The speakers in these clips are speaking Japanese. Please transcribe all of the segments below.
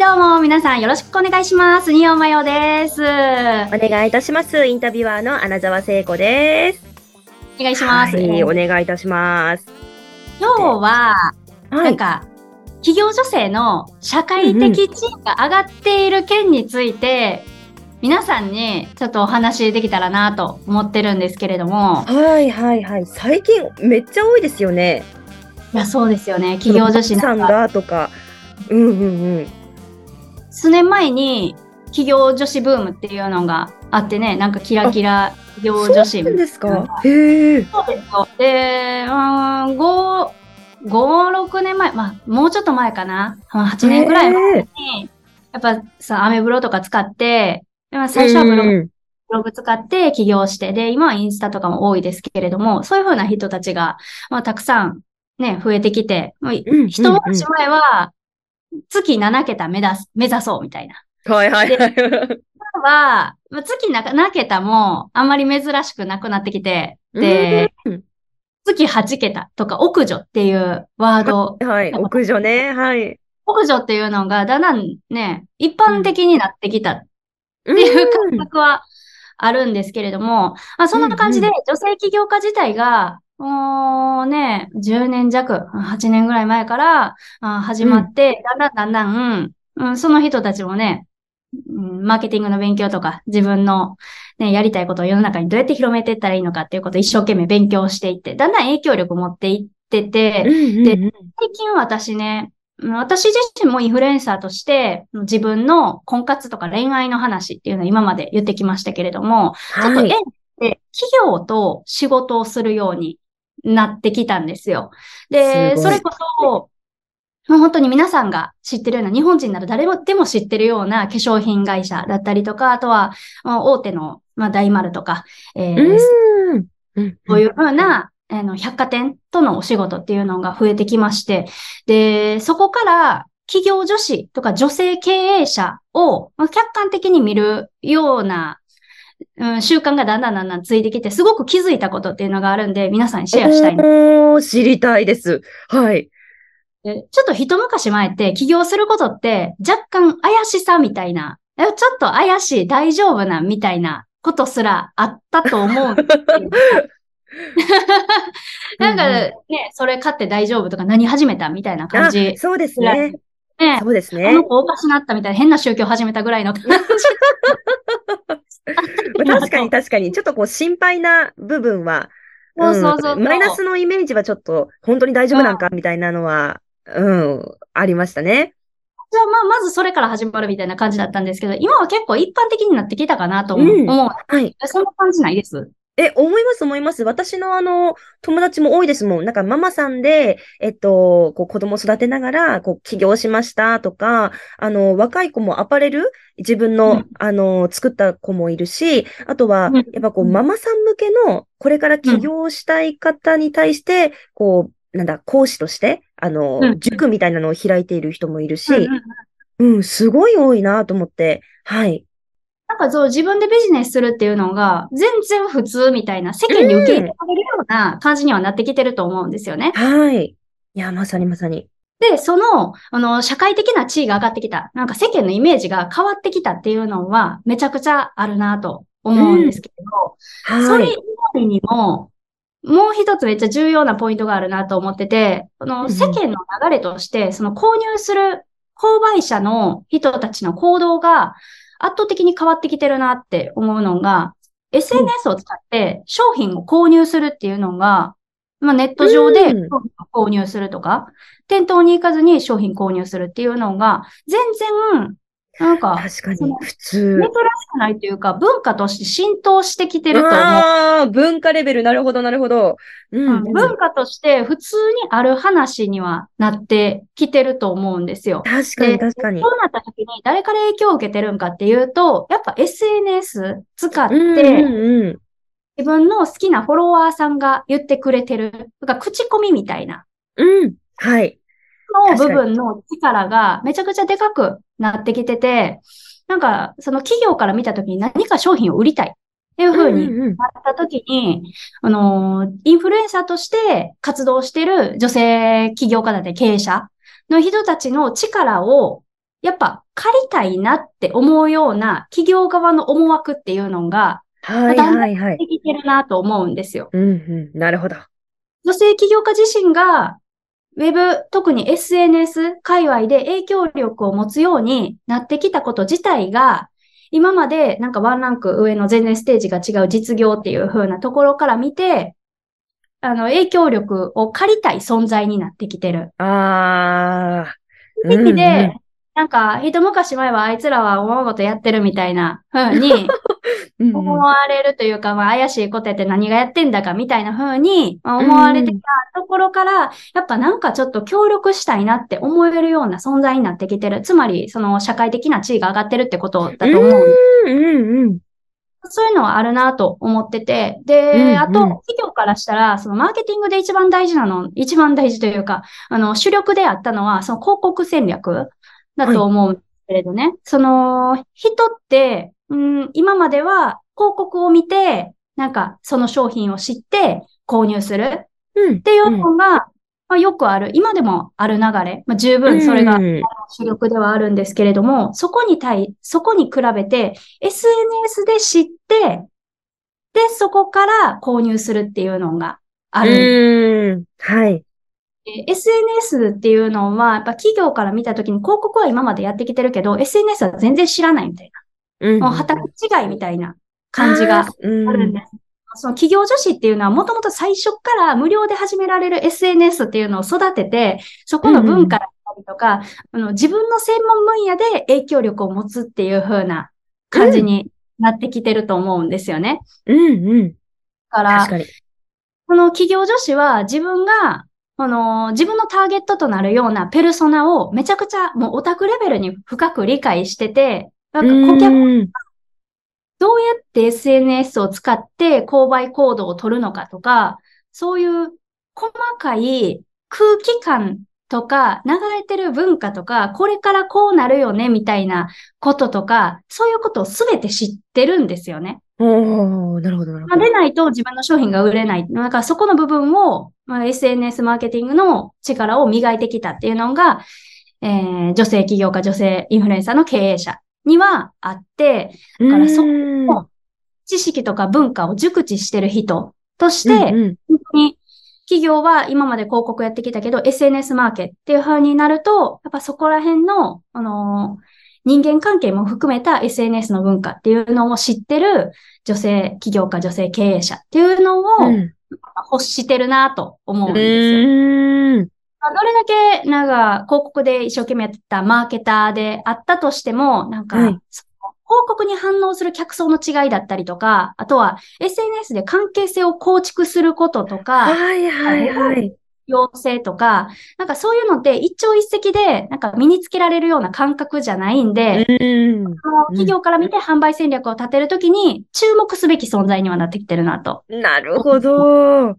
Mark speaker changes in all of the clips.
Speaker 1: はい、どうも、皆さんよろしくお願いします。ニオマヨです。お
Speaker 2: お願いいたします。インタビュアーの穴澤聖子です。
Speaker 1: 願いします。
Speaker 2: はい、
Speaker 1: えー
Speaker 2: お願いいたします。
Speaker 1: 今日は、
Speaker 2: は
Speaker 1: なんか、企業女性の社会的地位が上がっている件について、皆さんにちょっとお話できたらなと思ってるんですけれども、
Speaker 2: はいはいはい。最近めっちゃ多いですよね。
Speaker 1: いや、そうですよね。企業女子
Speaker 2: さ
Speaker 1: なん
Speaker 2: がとか。うんうんうん。
Speaker 1: 数年前に企業女子ブームっていうのがあってね、なんかキラキラ企業女子
Speaker 2: そうですか？へえ。
Speaker 1: そうですよ。で、うーん、5、5、6年前、まあ、もうちょっと前かな？まあ8年ぐらい前
Speaker 2: へ
Speaker 1: に、やっぱさ、アメブロとか使って、最初はブログ
Speaker 2: うん
Speaker 1: ブログ使って起業して、で、今はインスタとかも多いですけれども、そういうふうな人たちが、まあ、たくさんね、増えてきて、もう一昔前は、月7桁目指す、目指そうみたいな。
Speaker 2: はいはいはい。
Speaker 1: 今は、まあ、月な7桁もあんまり珍しくなくなってきて、で、
Speaker 2: うん
Speaker 1: 月8桁とか、屋女っていうワード、
Speaker 2: はい、屋上ね。はい。
Speaker 1: 屋女っていうのがだんだんね、一般的になってきたっていう感覚はあるんですけれども、まあ、そんな感じで
Speaker 2: うん
Speaker 1: 女性起業家自体が、もうね、10年弱、8年ぐらい前からあ始まって、だんだんだんだん、うん、その人たちもね、うんマーケティングの勉強とか、自分の、ね、やりたいことを世の中にどうやって広めていったらいいのかっていうことを一生懸命勉強していって、だんだん影響力持っていってて、
Speaker 2: うんうんうん
Speaker 1: 最近私ね、うん私自身もインフルエンサーとして自分の婚活とか恋愛の話っていうのを今まで言ってきましたけれども、ちょっと縁
Speaker 2: はい。
Speaker 1: で企業と仕事をするようになってきたんですよ。で、それこそ、もう本当に皆さんが知ってるような、日本人なら誰もでも知ってるような化粧品会社だったりとか、あとは、まあ大手の、まあ、大丸とか、えーそういうふうな、あの、百貨店とのお仕事っていうのが増えてきまして、で、そこから企業女子とか女性経営者をまあ客観的に見るような、うん、習慣がだんだんだんだんついてきて、すごく気づいたことっていうのがあるんで、皆さんにシェアしたい
Speaker 2: おー知りたいです。はい。
Speaker 1: でちょっと一昔前って起業することって若干怪しさみたいな、えちょっと怪しい、大丈夫なみたいなことすらあったと思う なんか
Speaker 2: うん
Speaker 1: ね、それ買って大丈夫とか何始めたみたいな感
Speaker 2: あ
Speaker 1: じ。
Speaker 2: そうですね。
Speaker 1: ね、
Speaker 2: そうですね
Speaker 1: この。子おかしなったみたいな変な宗教始めたぐらいの感じ。
Speaker 2: 確かに確かに。ちょっとこう心配な部分は、
Speaker 1: そうそうそうそう
Speaker 2: マイナスのイメージはちょっと本当に大丈夫なんかみたいなのは、うん、ありましたね。
Speaker 1: じゃあまあ、まずそれから始まるみたいな感じだったんですけど、今は結構一般的になってきたかなと思う。
Speaker 2: うん
Speaker 1: 思う
Speaker 2: はい。
Speaker 1: そんな感じないです。
Speaker 2: え、思います思います。私のあの、友達も多いですもん。なんかママさんで、えっと、こう子供育てながら、こう起業しましたとか、あの、若い子もアパレル、自分の、
Speaker 1: うん。
Speaker 2: あの、作った子もいるし、あとは
Speaker 1: うん、
Speaker 2: やっぱこう、
Speaker 1: うん。
Speaker 2: ママさん向けの、これから起業したい方に対して、こう、なんだ、講師として、あの、
Speaker 1: うん。
Speaker 2: 塾みたいなのを開いている人もいるし、
Speaker 1: うん、
Speaker 2: すごい多いなと思って、はい。
Speaker 1: なんかそう、自分でビジネスするっていうのが、全然普通みたいな、世間に受け入れられるような感じにはなってきてると思うんですよね。
Speaker 2: はい。いや、まさにまさに。
Speaker 1: で、その、あの、社会的な地位が上がってきた。なんか世間のイメージが変わってきたっていうのは、めちゃくちゃあるなと思うんですけど、それ以
Speaker 2: はい。
Speaker 1: 外にも、もう一つめっちゃ重要なポイントがあるなと思ってて、こ
Speaker 2: うんうん
Speaker 1: の世間の流れとして、その購入する購買者の人たちの行動が圧倒的に変わってきてるなって思うのが、SNS を使って商品を購入するっていうのが、まあ、ネット上で購入するとか、店頭に行かずに商品購入するっていうのが、全然、なんか、
Speaker 2: 確かに普通
Speaker 1: 珍。しくないというか、文化として浸透してきてると思う。
Speaker 2: ああ、文化レベル、なるほど、なるほど。うん、
Speaker 1: うん文化として普通にある話にはなってきてると思うんですよ。
Speaker 2: 確かに、
Speaker 1: で
Speaker 2: 確かに
Speaker 1: そ。うなった時に誰から影響を受けてるんかっていうと、やっぱ SNS 使って、
Speaker 2: うん、うん、うん。
Speaker 1: 自分の好きなフォロワーさんが言ってくれてる、だから口コミみたいな
Speaker 2: うん、はい。
Speaker 1: の部分の力がめちゃくちゃでかくなってきてて、なんかその企業から見た時に何か商品を売りたいっていう風に
Speaker 2: うんうんうん
Speaker 1: なった時に、あの、インフルエンサーとして活動してる女性起業家だって経営者の人たちの力をやっぱ借りたいなって思うような企業側の思惑っていうのが、
Speaker 2: はいはいはい。
Speaker 1: できてるなと思うんですよ。
Speaker 2: うんうん。なるほど。
Speaker 1: 女性起業家自身が、ウェブ、特に SNS 界隈で影響力を持つようになってきたこと自体が、今までなんかワンランク上の全然ステージが違う実業っていう風なところから見て、あの、影響力を借りたい存在になってきてる。
Speaker 2: ああ。
Speaker 1: 意味で、
Speaker 2: うんうん
Speaker 1: なんか、一昔前はあいつらは思うことやってるみたいな風に思われるというか、まあ、怪しいことやって何がやってんだかみたいな風にまあ思われてきたところから、やっぱなんかちょっと協力したいなって思えるような存在になってきてる。つまり、その社会的な地位が上がってるってことだと思う。
Speaker 2: うんうんうん。
Speaker 1: そういうのはあるなと思ってて。で、
Speaker 2: うんうん
Speaker 1: あと、企業からしたら、そのマーケティングで一番大事なの、一番大事というか、あの、主力であったのは、その広告戦略だと思うんですけれどね。その、人って、うん、今までは広告を見て、なんか、その商品を知って購入する
Speaker 2: うん。
Speaker 1: っていうのが、まあ、よくある、今でもある流れ、まあ、十分それが
Speaker 2: うん
Speaker 1: 主力ではあるんですけれども、そこに対、そこに比べて、SNS で知って、で、そこから購入するっていうのがある。
Speaker 2: うん。はい。
Speaker 1: え SNS っていうのは、やっぱ企業から見たときに広告は今までやってきてるけど、SNS は全然知らないみたい
Speaker 2: うん
Speaker 1: な。もう畑違いみたいな感じが
Speaker 2: あ
Speaker 1: るんです。その企業女子っていうのはもともと最初から無料で始められる SNS っていうのを育てて、そこの文化だったりとか、あの自分の専門分野で影響力を持つっていう風な感じになってきてると思うんですよね。
Speaker 2: うんうん。
Speaker 1: だから
Speaker 2: 確、かに。
Speaker 1: この企業女子は自分が、この自分のターゲットとなるようなペルソナをめちゃくちゃもうオタクレベルに深く理解してて、なんか顧客
Speaker 2: うん
Speaker 1: どうやって SNS を使って購買行動を取るのかとか、そういう細かい空気感とか、流れてる文化とか、これからこうなるよね、みたいなこととか、そういうことをすべて知ってるんですよね。
Speaker 2: おー、なるほど、なる
Speaker 1: まあ、
Speaker 2: ほど。
Speaker 1: でないと自分の商品が売れない。だからそこの部分を、まあ、SNS マーケティングの力を磨いてきたっていうのが、えー女性起業家、女性インフルエンサーの経営者にはあって、
Speaker 2: だ
Speaker 1: からそ
Speaker 2: うん。
Speaker 1: こ知識とか文化を熟知してる人として、
Speaker 2: うんうん。
Speaker 1: 本当に企業は今まで広告やってきたけど、SNS マーケっていう風になると、やっぱそこら辺の、あのー人間関係も含めた SNS の文化っていうのを知ってる女性起業家、女性経営者っていうのを
Speaker 2: うん。
Speaker 1: 欲してるなと思うん
Speaker 2: う
Speaker 1: ですよ。どれだけ、なんか、広告で一生懸命やってたマーケターであったとしても、なんか、
Speaker 2: はい
Speaker 1: 広告に反応する客層の違いだったりとか、あとは SNS で関係性を構築することとか、
Speaker 2: はいはいはい。
Speaker 1: 要請とか、なんかそういうのって一朝一夕で、なんか身につけられるような感覚じゃないんで、
Speaker 2: うん。
Speaker 1: 企業から見て販売戦略を立てるときに注目すべき存在にはなってきてるなと。
Speaker 2: なるほど。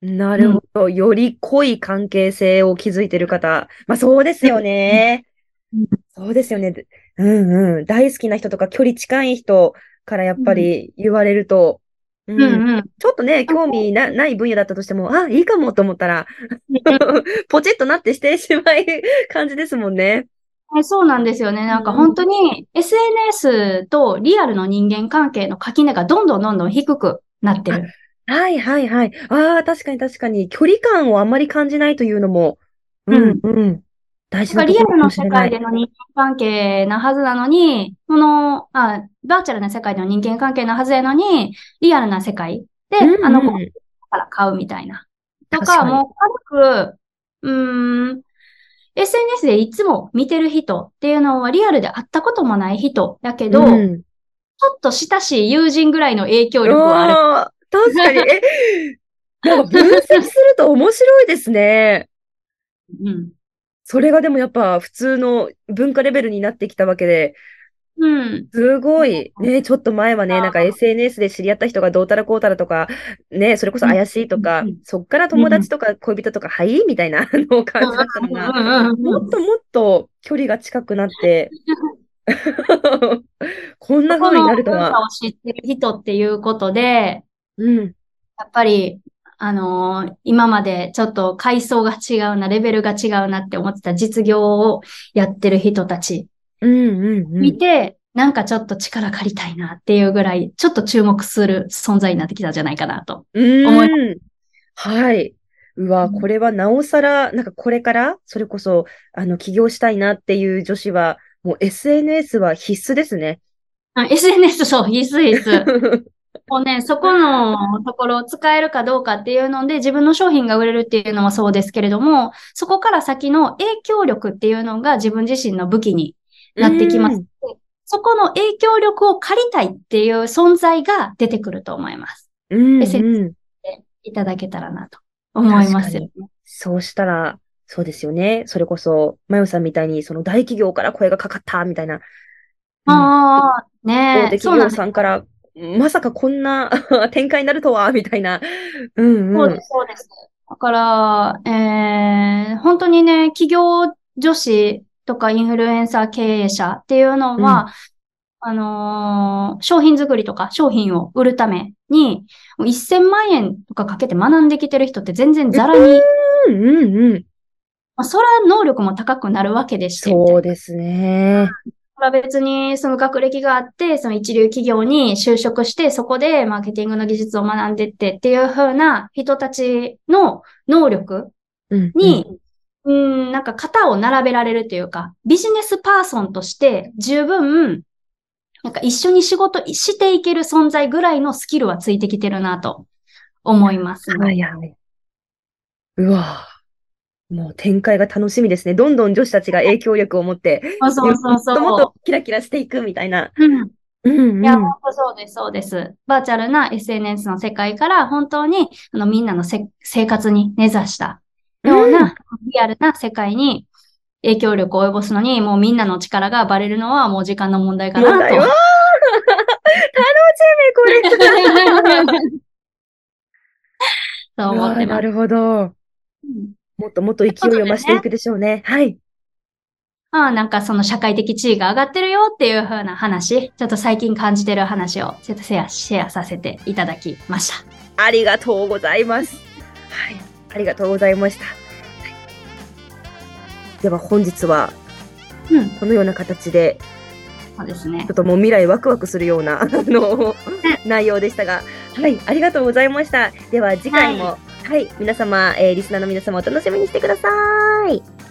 Speaker 2: なるほど。より濃い関係性を築いてる方。まあそうですよね
Speaker 1: うん。
Speaker 2: そうですよね。うんうん。大好きな人とか距離近い人からやっぱり言われると、う
Speaker 1: うんんうん。
Speaker 2: ちょっとね、興味なない分野だったとしても、あ、いいかもと思ったら、ポチッとなってしてしまい感じですもんね。
Speaker 1: はいそうなんですよね。なんか
Speaker 2: うん
Speaker 1: 本当に SNS とリアルの人間関係の垣根がどんどんどんどん低くなってる。
Speaker 2: はいはいはい。ああ、確かに確かに。距離感をあんまり感じないというのも、うんうん。大事なところか
Speaker 1: リアルの
Speaker 2: もしれない。
Speaker 1: 世界での人間関係なはずなのに、この、あ、バーチャルな世界での人間関係なはずやのに、リアルな世界で、
Speaker 2: うんうん
Speaker 1: あの子から買うみたいな。とか、
Speaker 2: 確かに
Speaker 1: もう軽く、うーん、SNS でいつも見てる人っていうのはリアルで会ったこともない人だけど、ちょ
Speaker 2: うん
Speaker 1: っと親しい友人ぐらいの影響力はある。
Speaker 2: 確かに。え、なんか分析すると面白いですね。
Speaker 1: うん。
Speaker 2: それがでもやっぱ普通の文化レベルになってきたわけで、
Speaker 1: うん。
Speaker 2: すごい。ね、ちょっと前はね、なんか SNS で知り合った人がどうたらこうたらとか、ね、それこそ怪しいとか
Speaker 1: うんうん、
Speaker 2: そっから友達とか恋人とか、はい？みたいなのを感じだったのが、もっともっと距離が近くなって、こんな風になるとは。
Speaker 1: 文化を知ってる人っていうことで、
Speaker 2: うん。
Speaker 1: やっぱり、あのー今までちょっと階層が違うな、レベルが違うなって思ってた実業をやってる人たち
Speaker 2: うんうんうん。
Speaker 1: 見て、なんかちょっと力借りたいなっていうぐらい、ちょっと注目する存在になってきたんじゃないかなと。思い
Speaker 2: ん。はい。うわ、
Speaker 1: うん
Speaker 2: これはなおさら、なんかこれから、それこそ、あの、起業したいなっていう女子は、もう SNS は必須ですね。
Speaker 1: あ SNS そう、必須必須。もうね、そこのところを使えるかどうかっていうので、自分の商品が売れるっていうのもそうですけれども、そこから先の影響力っていうのが自分自身の武器になってきます。そこの影響力を借りたいっていう存在が出てくると思います。
Speaker 2: うん。うん、
Speaker 1: SNS
Speaker 2: うん。
Speaker 1: いただけたらなと思いますよね。
Speaker 2: そうしたら、そうですよね。それこそ、まよさんみたいに、その大企業から声がかかった、みたいな。うん
Speaker 1: ああ、ね
Speaker 2: 大手企業。さんから、まさかこんな 展開になるとは、みたいな。うんうん。
Speaker 1: そうです、そうです。だから、えー、本当にね、企業女子とかインフルエンサー経営者っていうのは、あのー商品作りとか商品を売るために、もう1000万円とかかけて学んできてる人って全然ザラに、
Speaker 2: うんうんうん。
Speaker 1: まあ、それは能力も高くなるわけでして、
Speaker 2: そうですね。
Speaker 1: は別にその学歴があって、その一流企業に就職して、そこでマーケティングの技術を学んでってっていう風な人たちの能力
Speaker 2: うん
Speaker 1: に、うん、なんか型を並べられるというか、ビジネスパーソンとして十分、なんか一緒に仕事していける存在ぐらいのスキルはついてきてるなと思いますね。
Speaker 2: はいはい。うわぁもう展開が楽しみですね。どんどん女子たちが影響力を持って、
Speaker 1: そうそうそうそう。
Speaker 2: もっともっとキラキラしていくみたいな。
Speaker 1: うん
Speaker 2: うんうん。
Speaker 1: いや、本当そうです、そうです。バーチャルな SNS の世界から本当にあのみんなのせ生活に根ざしたような、リアルな世界に影響力を及ぼすのに、もうみんなの力がバレるのはもう時間の問題かなと。
Speaker 2: 楽しみ、これ。
Speaker 1: そう思ってます。
Speaker 2: なるほど。
Speaker 1: うん
Speaker 2: もっともっと勢いを増していくでしょうね。はい。
Speaker 1: ああ、なんかその社会的地位が上がってるよっていう風な話、ちょっと最近感じてる話をシェア、シェアさせていただきました。
Speaker 2: ありがとうございます。はい。ありがとうございました。はいでは本日は
Speaker 1: うん、
Speaker 2: このような形で、
Speaker 1: そうですね
Speaker 2: ちょっ。ともう未来ワクワクするような、あの、内容でしたが、はい、ありがとうございました。では次回も、はい、皆様、えーリスナーの皆様お楽しみにしてください。